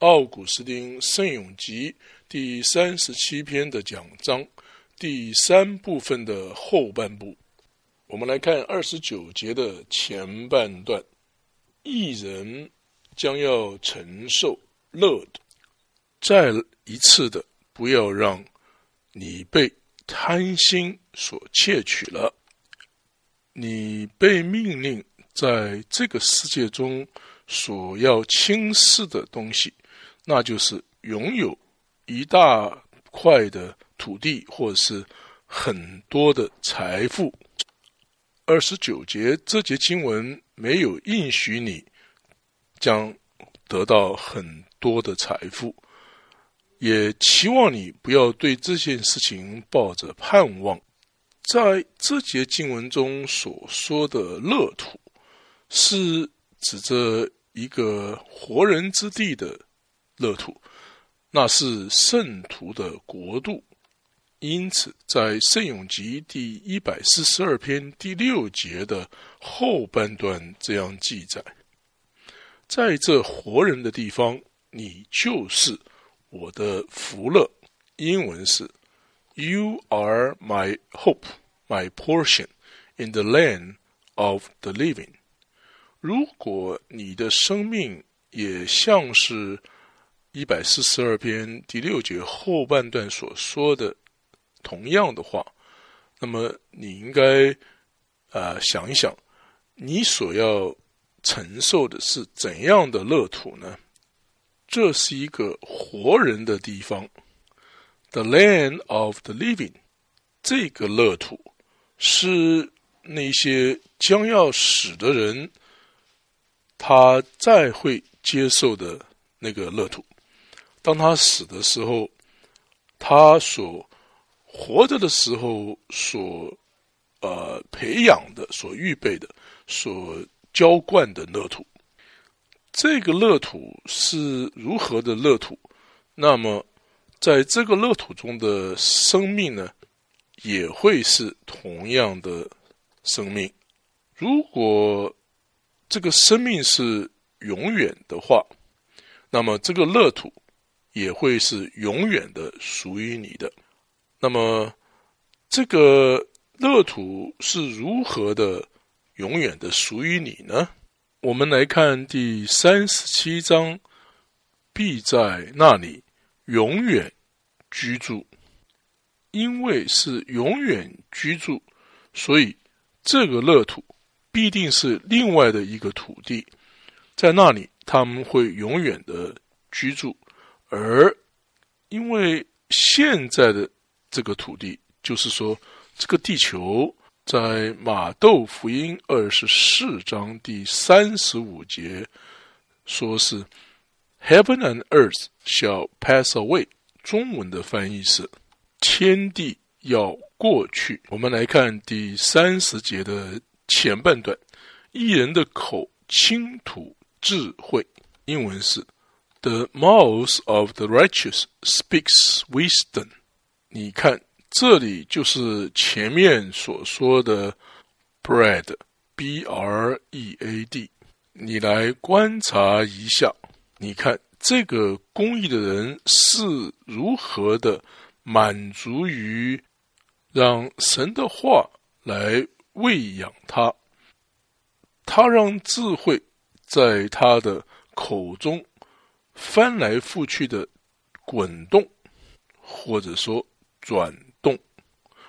奥古斯丁圣咏集第三十七篇的讲章第三部分的后半部。我们来看二十九节的前半段：一人将要承受乐的，再一次的，不要让你被贪心所窃取了。你被命令在这个世界中所要轻视的东西，那就是拥有一大块的土地，或者是很多的财富。二十九节这节经文没有应许你将得到很多的财富，也期望你不要对这件事情抱着盼望。在这节经文中所说的乐土，是指着一个活人之地的乐土，那是圣徒的国度。因此，在《圣咏集》第一百四十二篇第六节的后半段这样记载：“在这活人的地方，你就是我的福乐。”英文是 “You are my hope, my portion in the land of the living。”如果你的生命也像是一百四十二篇第六节后半段所说的，同样的话，那么你应该啊想一想，你所要承受的是怎样的乐土呢？这是一个活人的地方，the land of the living。这个乐土是那些将要死的人，他再会接受的那个乐土。当他死的时候，他所活着的时候所呃培养的、所预备的、所浇灌的乐土，这个乐土是如何的乐土？那么，在这个乐土中的生命呢，也会是同样的生命。如果这个生命是永远的话，那么这个乐土也会是永远的属于你的。那么，这个乐土是如何的永远的属于你呢？我们来看第三十七章，必在那里永远居住。因为是永远居住，所以这个乐土必定是另外的一个土地，在那里他们会永远的居住。而因为现在的。这个土地，就是说，这个地球在马窦福音二十四章第三十五节说是 “Heaven and earth shall pass away”，中文的翻译是“天地要过去”。我们来看第三十节的前半段：“一人的口倾吐智慧”，英文是 “The mouth of the righteous speaks wisdom”。你看，这里就是前面所说的 bread，b r e a d。你来观察一下，你看这个公益的人是如何的满足于让神的话来喂养他，他让智慧在他的口中翻来覆去的滚动，或者说。转动。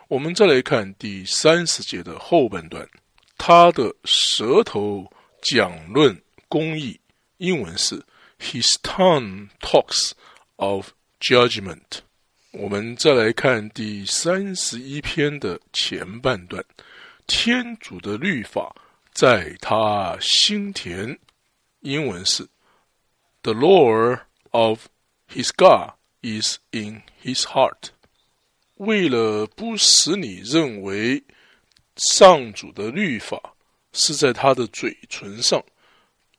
我们再来看第三十节的后半段，他的舌头讲论公义，英文是 His tongue talks of judgment。我们再来看第三十一篇的前半段，天主的律法在他心田，英文是 The Lord of his God is in his heart。为了不使你认为上主的律法是在他的嘴唇上，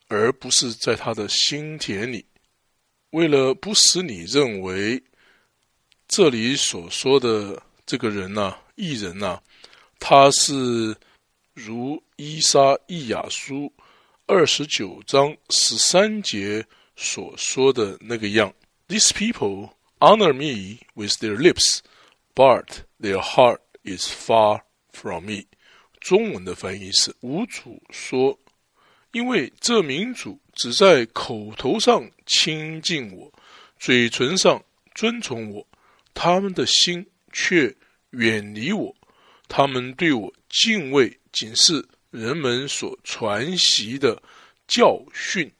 而不是在他的心田里；为了不使你认为这里所说的这个人呐，艺人呐，他是如伊莎伊雅书二十九章十三节所说的那个样。These people honor me with their lips, but their heart is far from me。中文的翻译是：无主说，因为这民主只在口头上亲近我，嘴唇上尊崇我，他们的心却远离我。他们对我敬畏，仅是人们所传习的教训。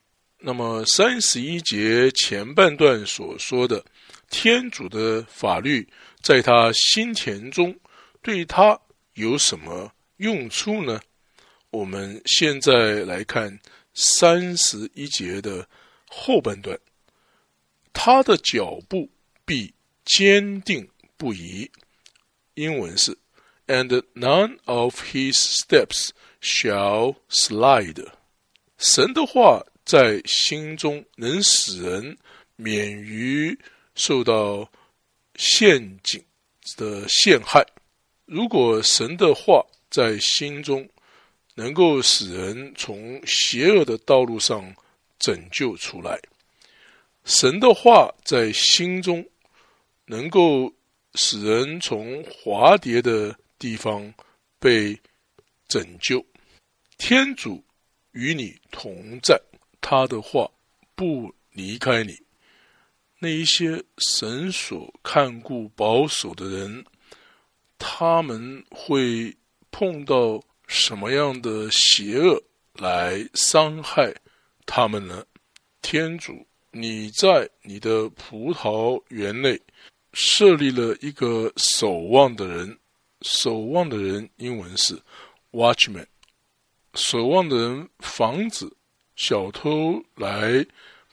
那么三十一节前半段所说的天主的法律，在他心田中对他有什么用处呢？我们现在来看三十一节的后半段，他的脚步必坚定不移。英文是，and none of his steps shall slide。神的话。在心中能使人免于受到陷阱的陷害。如果神的话在心中能够使人从邪恶的道路上拯救出来，神的话在心中能够使人从滑跌的地方被拯救，天主与你同在。他的话不离开你，那一些神所看顾保守的人，他们会碰到什么样的邪恶来伤害他们呢？天主，你在你的葡萄园内设立了一个守望的人，守望的人英文是 watchman，守望的人防止。小偷来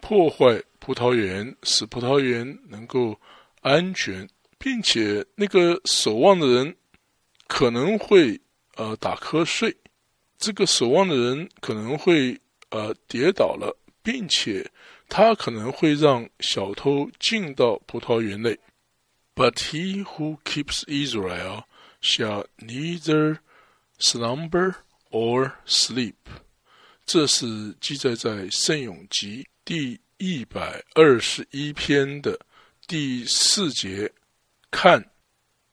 破坏葡萄园，使葡萄园能够安全，并且那个守望的人可能会呃打瞌睡，这个守望的人可能会呃跌倒了，并且他可能会让小偷进到葡萄园内。But he who keeps Israel shall neither slumber or sleep. 这是记载在《圣咏集》第一百二十一篇的第四节。看，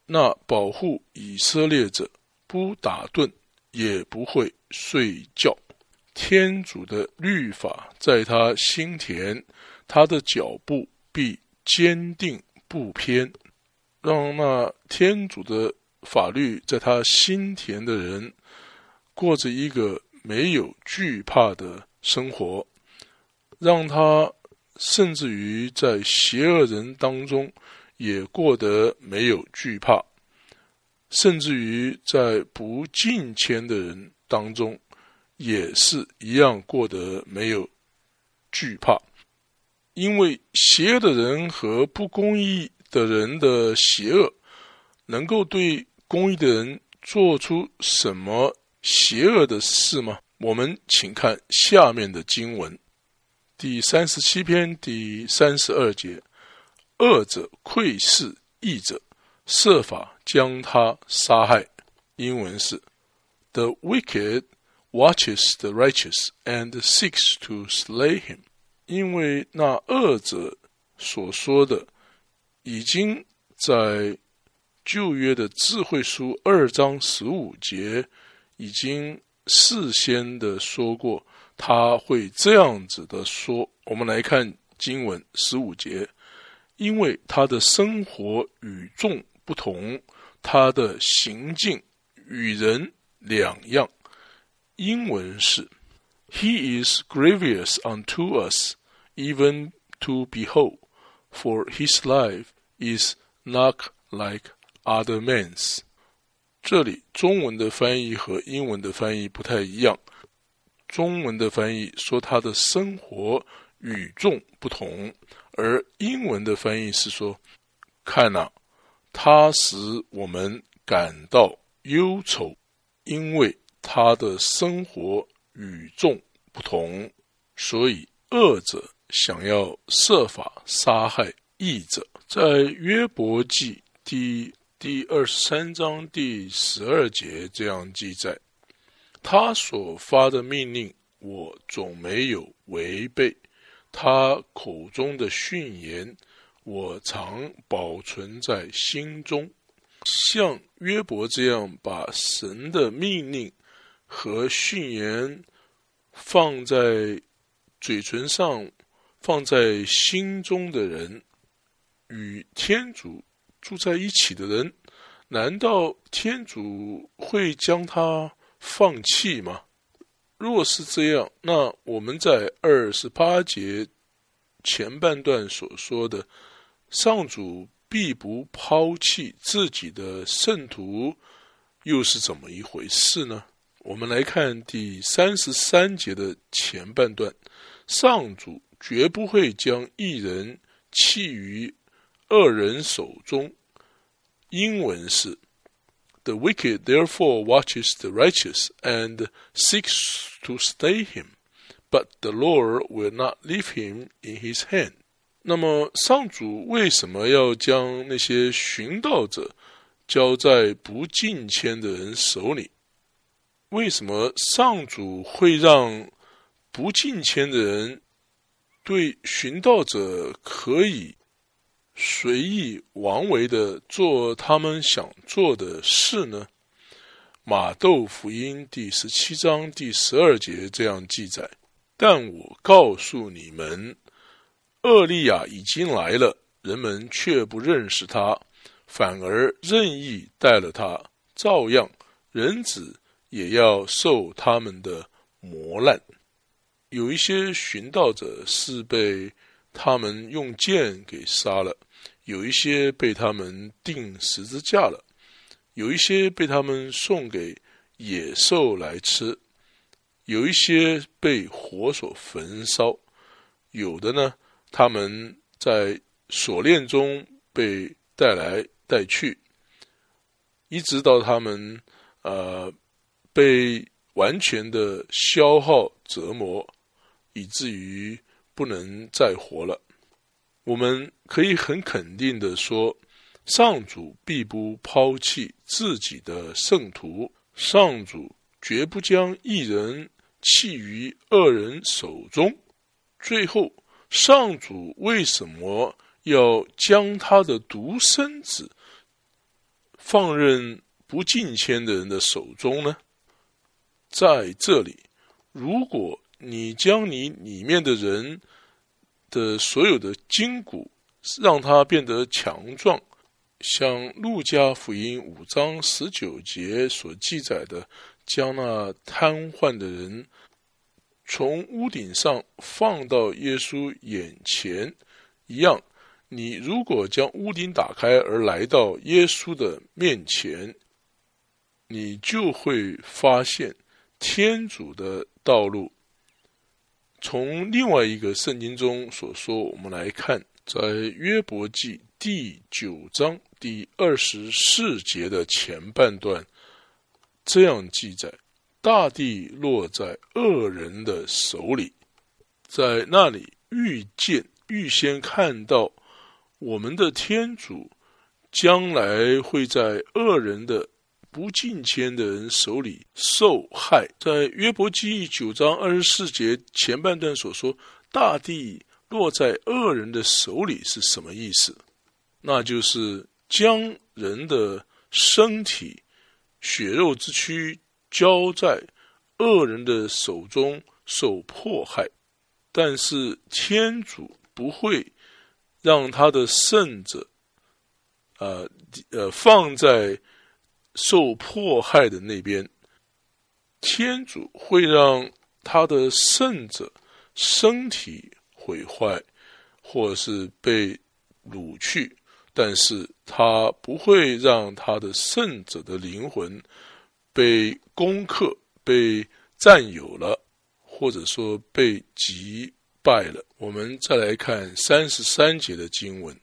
那保护以色列者不打盹，也不会睡觉。天主的律法在他心田，他的脚步必坚定不偏。让那天主的法律在他心田的人，过着一个。没有惧怕的生活，让他甚至于在邪恶人当中也过得没有惧怕，甚至于在不敬虔的人当中也是一样过得没有惧怕，因为邪恶的人和不公义的人的邪恶，能够对公义的人做出什么？邪恶的事吗？我们请看下面的经文，第三十七篇第三十二节：恶者窥视义者，设法将他杀害。英文是：The wicked watches the righteous and seeks to slay him。因为那恶者所说的，已经在旧约的智慧书二章十五节。已经事先的说过，他会这样子的说。我们来看经文十五节，因为他的生活与众不同，他的行径与人两样。英文是：He is grievous unto us, even to behold, for his life is not like other men's. 这里中文的翻译和英文的翻译不太一样。中文的翻译说他的生活与众不同，而英文的翻译是说：“看呐，他使我们感到忧愁，因为他的生活与众不同，所以恶者想要设法杀害义者。”在约伯记第。第二十三章第十二节这样记载：他所发的命令，我总没有违背；他口中的训言，我常保存在心中。像约伯这样把神的命令和训言放在嘴唇上、放在心中的人，与天主住在一起的人，难道天主会将他放弃吗？若是这样，那我们在二十八节前半段所说的上主必不抛弃自己的圣徒，又是怎么一回事呢？我们来看第三十三节的前半段：上主绝不会将一人弃于恶人手中。英文是。The wicked therefore watches the righteous and seeks to stay him, but the Lord will not leave him in his hand. 那么，上主为什么要将那些寻道者交在不敬虔的人手里？为什么上主会让不敬虔的人对寻道者可以随意妄为的做他们想做的事呢？马窦福音第十七章第十二节这样记载：“但我告诉你们，厄利亚已经来了，人们却不认识他，反而任意带了他。照样，人子也要受他们的磨难。有一些寻道者是被他们用剑给杀了。”有一些被他们钉十字架了，有一些被他们送给野兽来吃，有一些被火所焚烧，有的呢，他们在锁链中被带来带去，一直到他们呃被完全的消耗折磨，以至于不能再活了。我们可以很肯定的说，上主必不抛弃自己的圣徒，上主绝不将一人弃于恶人手中。最后，上主为什么要将他的独生子放任不敬虔的人的手中呢？在这里，如果你将你里面的人，的所有的筋骨，让它变得强壮，像路加福音五章十九节所记载的，将那瘫痪的人从屋顶上放到耶稣眼前一样。你如果将屋顶打开而来到耶稣的面前，你就会发现天主的道路。从另外一个圣经中所说，我们来看，在约伯记第九章第二十四节的前半段，这样记载：大地落在恶人的手里，在那里预见、预先看到我们的天主将来会在恶人的。不敬虔的人手里受害，在约伯记九章二十四节前半段所说，大地落在恶人的手里是什么意思？那就是将人的身体、血肉之躯交在恶人的手中受迫害。但是天主不会让他的圣者，呃呃，放在。受迫害的那边，天主会让他的圣者身体毁坏，或是被掳去，但是他不会让他的圣者的灵魂被攻克、被占有了，或者说被击败了。我们再来看三十三节的经文。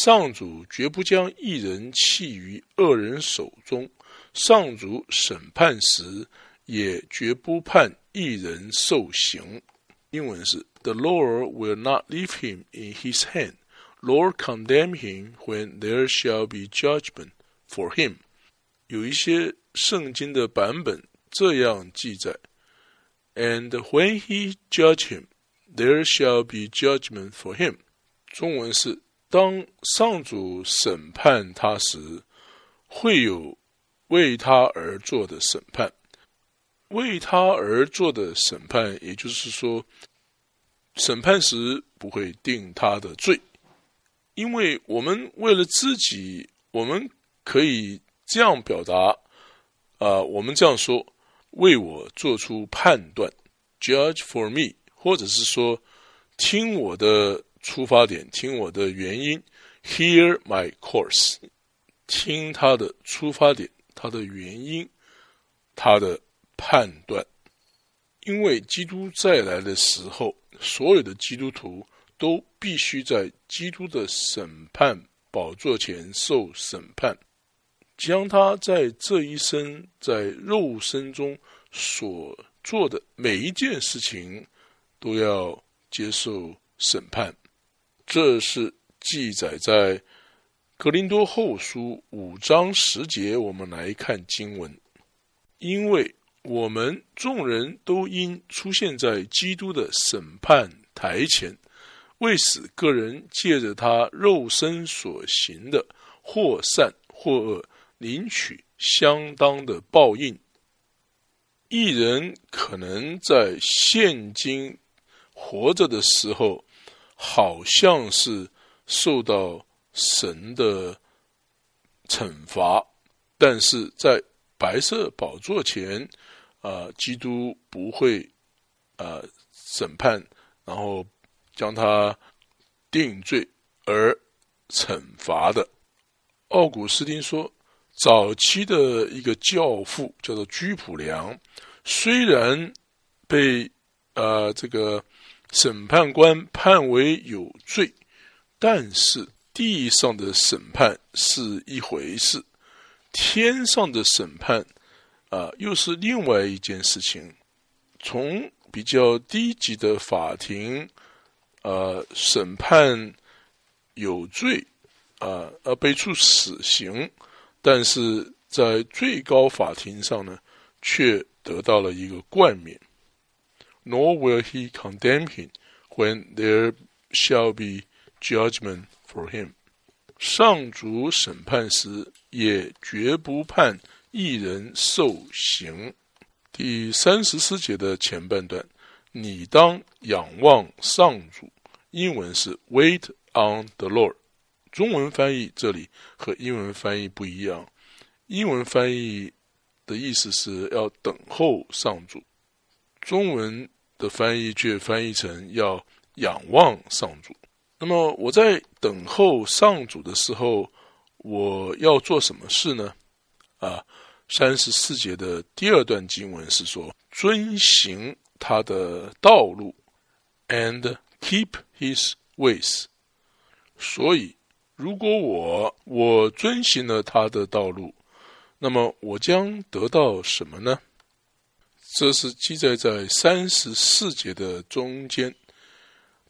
上主绝不将一人弃于恶人手中，上主审判时也绝不判一人受刑。英文是：The Lord will not leave him in his hand. Lord condemn him when there shall be judgment for him. 有一些圣经的版本这样记载：And when he judge him, there shall be judgment for him。中文是当上主审判他时，会有为他而做的审判。为他而做的审判，也就是说，审判时不会定他的罪，因为我们为了自己，我们可以这样表达，啊，我们这样说，为我做出判断，judge for me，或者是说，听我的出发点，听我的原因，hear my course，听他的出发点，他的原因，他的。判断，因为基督再来的时候，所有的基督徒都必须在基督的审判宝座前受审判，将他在这一生在肉身中所做的每一件事情都要接受审判。这是记载在格林多后书五章十节。我们来看经文，因为。我们众人都应出现在基督的审判台前，为使个人借着他肉身所行的或善或恶，领取相当的报应。一人可能在现今活着的时候，好像是受到神的惩罚，但是在白色宝座前。啊，基督不会啊审判，然后将他定罪而惩罚的。奥古斯丁说，早期的一个教父叫做居普良，虽然被呃这个审判官判为有罪，但是地上的审判是一回事，天上的审判。啊，又是另外一件事情。从比较低级的法庭，呃，审判有罪，啊，而被处死刑，但是在最高法庭上呢，却得到了一个冠冕。Nor will he condemn him when there shall be judgment for him。上主审判时，也绝不判。一人受刑，第三十四节的前半段，你当仰望上主。英文是 Wait on the Lord。中文翻译这里和英文翻译不一样。英文翻译的意思是要等候上主，中文的翻译却翻译成要仰望上主。那么我在等候上主的时候，我要做什么事呢？啊，三十四节的第二段经文是说：“遵行他的道路，and keep his ways。”所以，如果我我遵行了他的道路，那么我将得到什么呢？这是记载在三十四节的中间。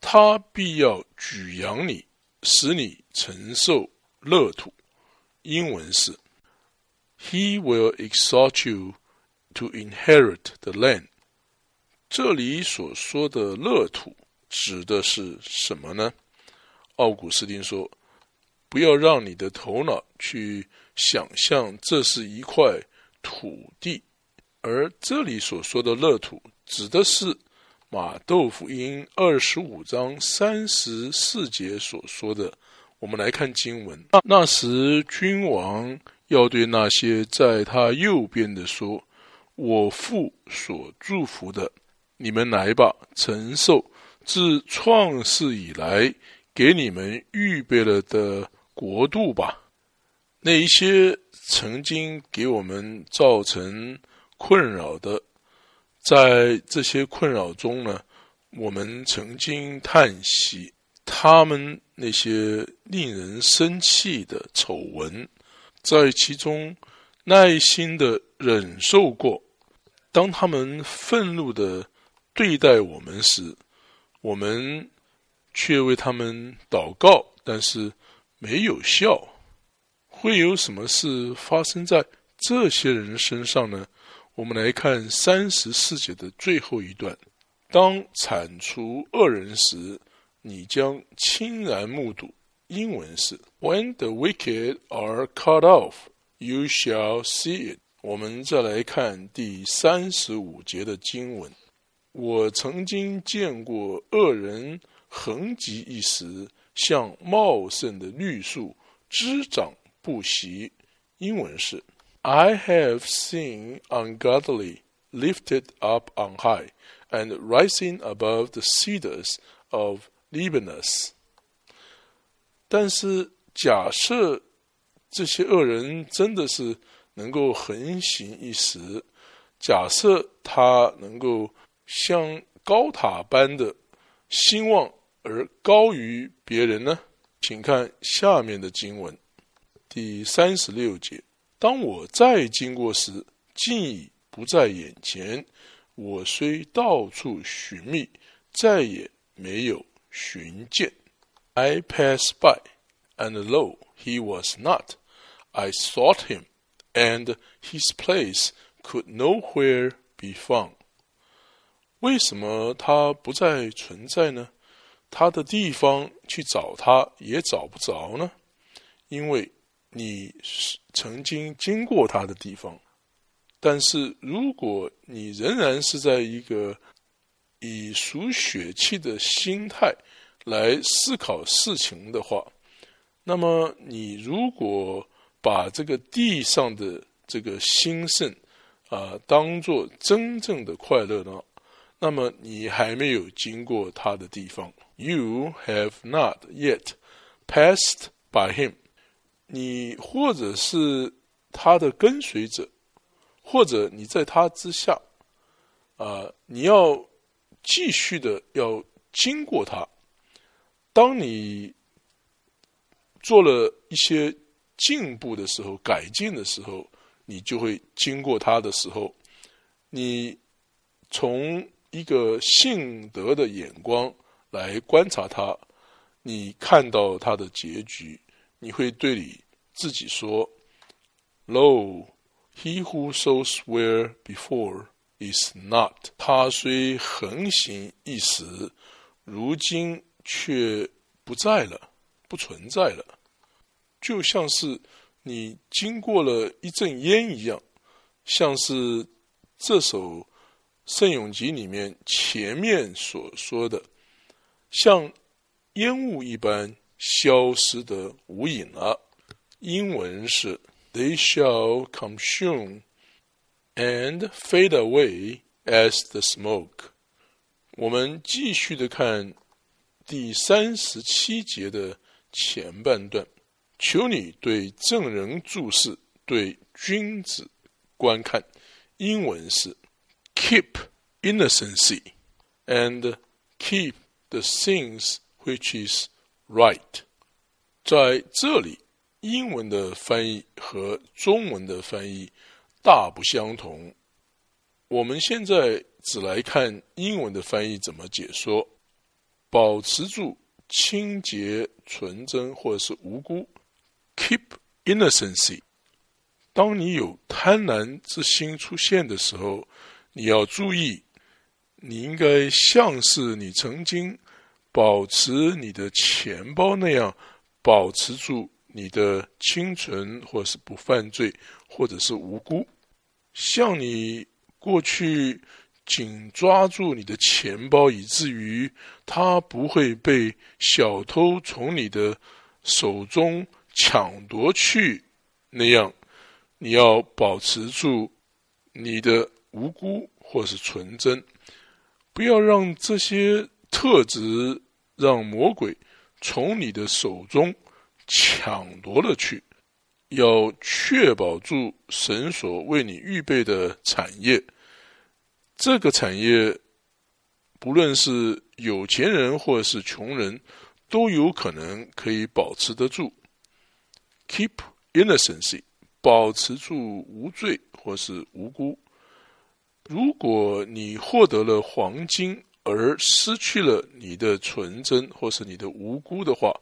他必要举扬你，使你承受乐土。英文是。He will exalt you to inherit the land。这里所说的乐土指的是什么呢？奥古斯丁说：“不要让你的头脑去想象这是一块土地，而这里所说的乐土指的是马豆福音二十五章三十四节所说的。我们来看经文：那时君王。”要对那些在他右边的说：“我父所祝福的，你们来吧，承受自创世以来给你们预备了的国度吧。”那一些曾经给我们造成困扰的，在这些困扰中呢，我们曾经叹息他们那些令人生气的丑闻。在其中耐心的忍受过，当他们愤怒的对待我们时，我们却为他们祷告，但是没有效。会有什么事发生在这些人身上呢？我们来看三十四节的最后一段：当铲除恶人时，你将亲然目睹。英文是 When the wicked are cut off, you shall see it。我们再来看第三十五节的经文。我曾经见过恶人横极一时，像茂盛的绿树，枝长不息。英文是 I have seen ungodly lifted up on high and rising above the cedars of Lebanon。但是，假设这些恶人真的是能够横行一时，假设他能够像高塔般的兴旺而高于别人呢？请看下面的经文，第三十六节：当我再经过时，竟已不在眼前；我虽到处寻觅，再也没有寻见。I passed by, and lo, he was not. I sought him, and his place could nowhere be found. 为什么他不再存在呢？他的地方去找他也找不着呢？因为你是曾经经过他的地方，但是如果你仍然是在一个以属血气的心态。来思考事情的话，那么你如果把这个地上的这个兴盛啊当做真正的快乐呢，那么你还没有经过他的地方。You have not yet passed by him。你或者是他的跟随者，或者你在他之下啊，你要继续的要经过他。当你做了一些进步的时候、改进的时候，你就会经过他的时候，你从一个性德的眼光来观察他，你看到他的结局，你会对你自己说：“Lo, he who sows where before is not。”他虽横行一时，如今。却不在了，不存在了，就像是你经过了一阵烟一样，像是这首《圣咏集》里面前面所说的，像烟雾一般消失的无影了。英文是 “They shall consume and fade away as the smoke”。我们继续的看。第三十七节的前半段，求你对证人注视，对君子观看。英文是 “keep innocency and keep the things which is right”。在这里，英文的翻译和中文的翻译大不相同。我们现在只来看英文的翻译怎么解说。保持住清洁、纯真或者是无辜，keep innocency。当你有贪婪之心出现的时候，你要注意，你应该像是你曾经保持你的钱包那样，保持住你的清纯，或是不犯罪，或者是无辜，像你过去。紧抓住你的钱包，以至于它不会被小偷从你的手中抢夺去。那样，你要保持住你的无辜或是纯真，不要让这些特质让魔鬼从你的手中抢夺了去。要确保住神所为你预备的产业。这个产业，不论是有钱人或是穷人，都有可能可以保持得住。Keep innocency，保持住无罪或是无辜。如果你获得了黄金而失去了你的纯真或是你的无辜的话，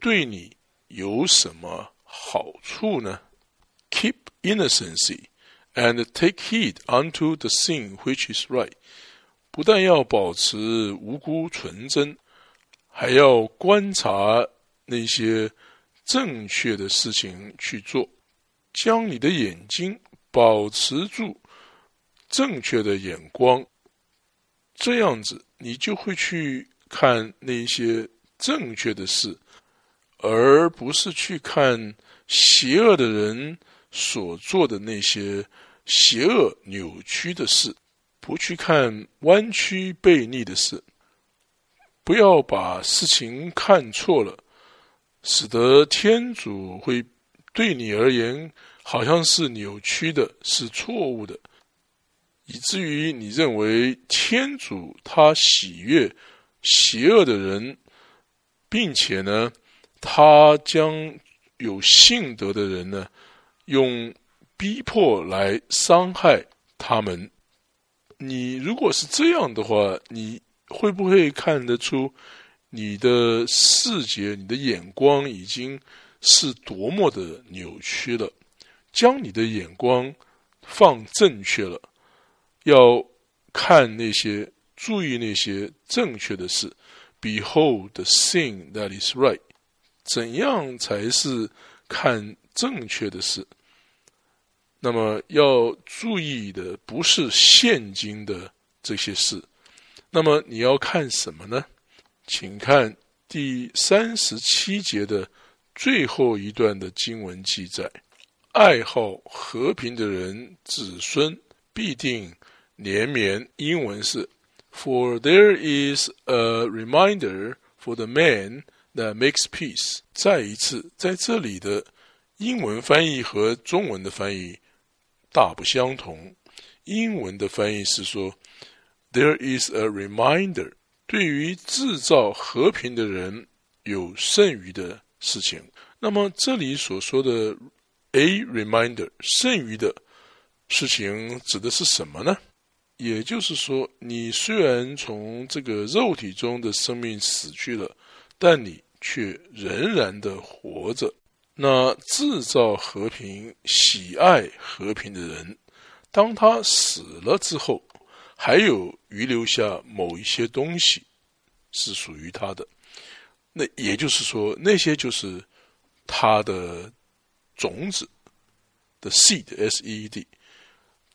对你有什么好处呢？Keep innocency。And take heed unto the thing which is right，不但要保持无辜纯真，还要观察那些正确的事情去做，将你的眼睛保持住正确的眼光，这样子你就会去看那些正确的事，而不是去看邪恶的人所做的那些邪恶扭曲的事。不去看弯曲背逆的事，不要把事情看错了，使得天主会对你而言好像是扭曲的，是错误的，以至于你认为天主他喜悦邪恶的人，并且呢，他将有信德的人呢，用逼迫来伤害他们。你如果是这样的话，你会不会看得出你的视觉、你的眼光已经是多么的扭曲了？将你的眼光放正确了，要看那些、注意那些正确的事。Behold the thing that is right。怎样才是看正确的事？那么要注意的不是现今的这些事，那么你要看什么呢？请看第三十七节的最后一段的经文记载：爱好和平的人子孙必定连绵。英文是：For there is a reminder for the man that makes peace。再一次，在这里的英文翻译和中文的翻译。大不相同。英文的翻译是说：“There is a reminder，对于制造和平的人有剩余的事情。”那么这里所说的 “a reminder” 剩余的事情指的是什么呢？也就是说，你虽然从这个肉体中的生命死去了，但你却仍然的活着。那制造和平、喜爱和平的人，当他死了之后，还有遗留下某一些东西是属于他的。那也就是说，那些就是他的种子的 seed，s e e d。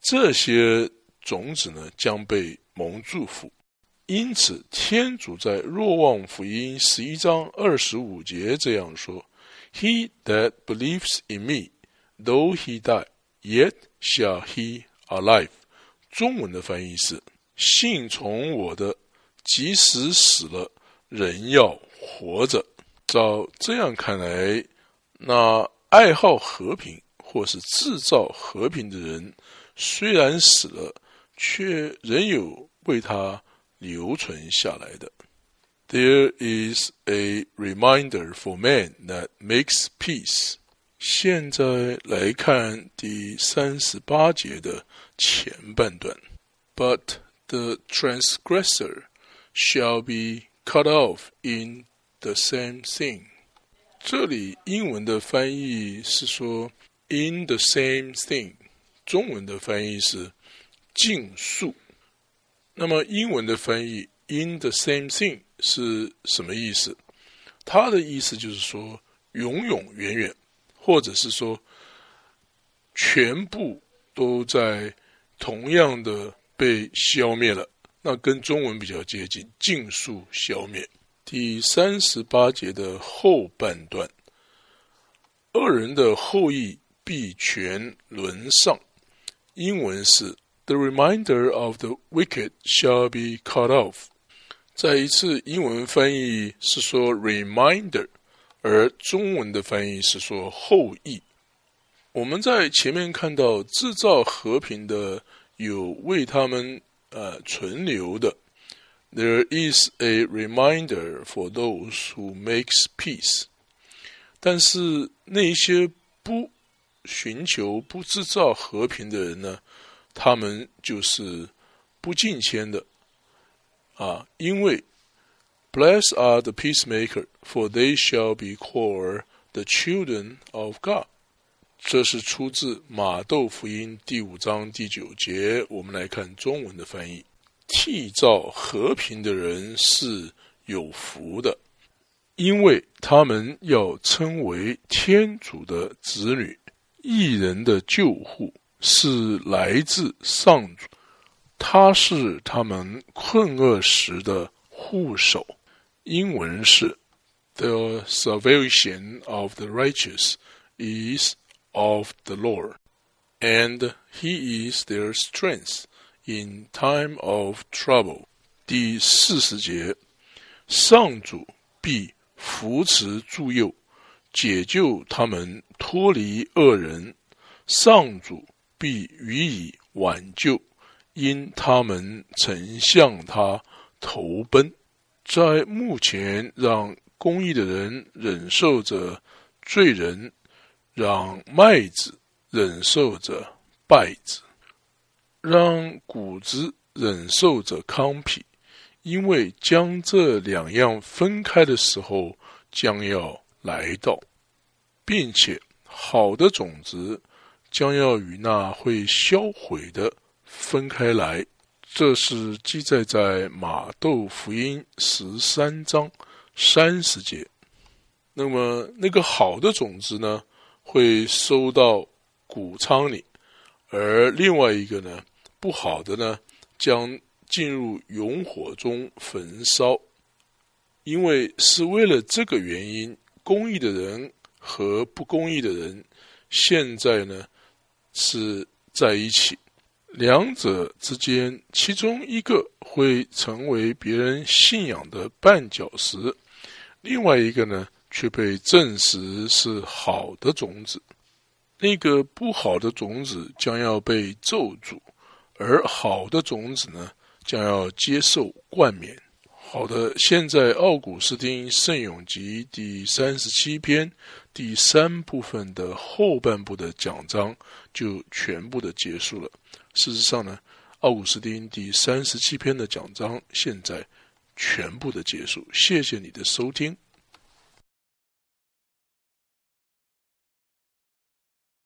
这些种子呢，将被蒙祝福。因此，天主在若望福音十一章二十五节这样说。He that believes in me, though he die, yet shall he alive。中文的翻译是：信从我的，即使死了，人要活着。照这样看来，那爱好和平或是制造和平的人，虽然死了，却仍有为他留存下来的。There is a reminder for man that makes peace。现在来看第三十八节的前半段。But the transgressor shall be cut off in the same thing。这里英文的翻译是说 “in the same thing”，中文的翻译是“尽数”。那么英文的翻译 “in the same thing”。是什么意思？它的意思就是说，永永远远，或者是说，全部都在同样的被消灭了。那跟中文比较接近，尽数消灭。第三十八节的后半段，恶人的后裔必全沦丧。英文是：The reminder of the wicked shall be cut off。再一次，英文翻译是说 “reminder”，而中文的翻译是说“后裔”。我们在前面看到制造和平的有为他们呃存留的，“There is a reminder for those who makes peace”。但是那些不寻求、不制造和平的人呢？他们就是不进签的。啊，因为 Bless are the peacemaker, for they shall be called the children of God。这是出自马窦福音第五章第九节。我们来看中文的翻译。缔造和平的人是有福的，因为他们要称为天主的子女。异人的救护是来自上主，他是他们困厄时的护手。英文是：The salvation of the righteous is of the Lord, and He is their strength. In time of trouble，第四十节，上主必扶持助佑，解救他们脱离恶人；上主必予以挽救，因他们曾向他投奔。在目前，让公义的人忍受着罪人，让麦子忍受着败子。让谷子忍受着糠皮，因为将这两样分开的时候将要来到，并且好的种子将要与那会销毁的分开来。这是记载在马窦福音十三章三十节。那么那个好的种子呢，会收到谷仓里，而另外一个呢？不好的呢，将进入熔火中焚烧，因为是为了这个原因，公益的人和不公益的人现在呢是在一起，两者之间，其中一个会成为别人信仰的绊脚石，另外一个呢却被证实是好的种子，那个不好的种子将要被咒诅。而好的种子呢，将要接受冠冕。好的，现在《奥古斯丁圣咏集》第三十七篇第三部分的后半部的讲章就全部的结束了。事实上呢，《奥古斯丁》第三十七篇的讲章现在全部的结束。谢谢你的收听。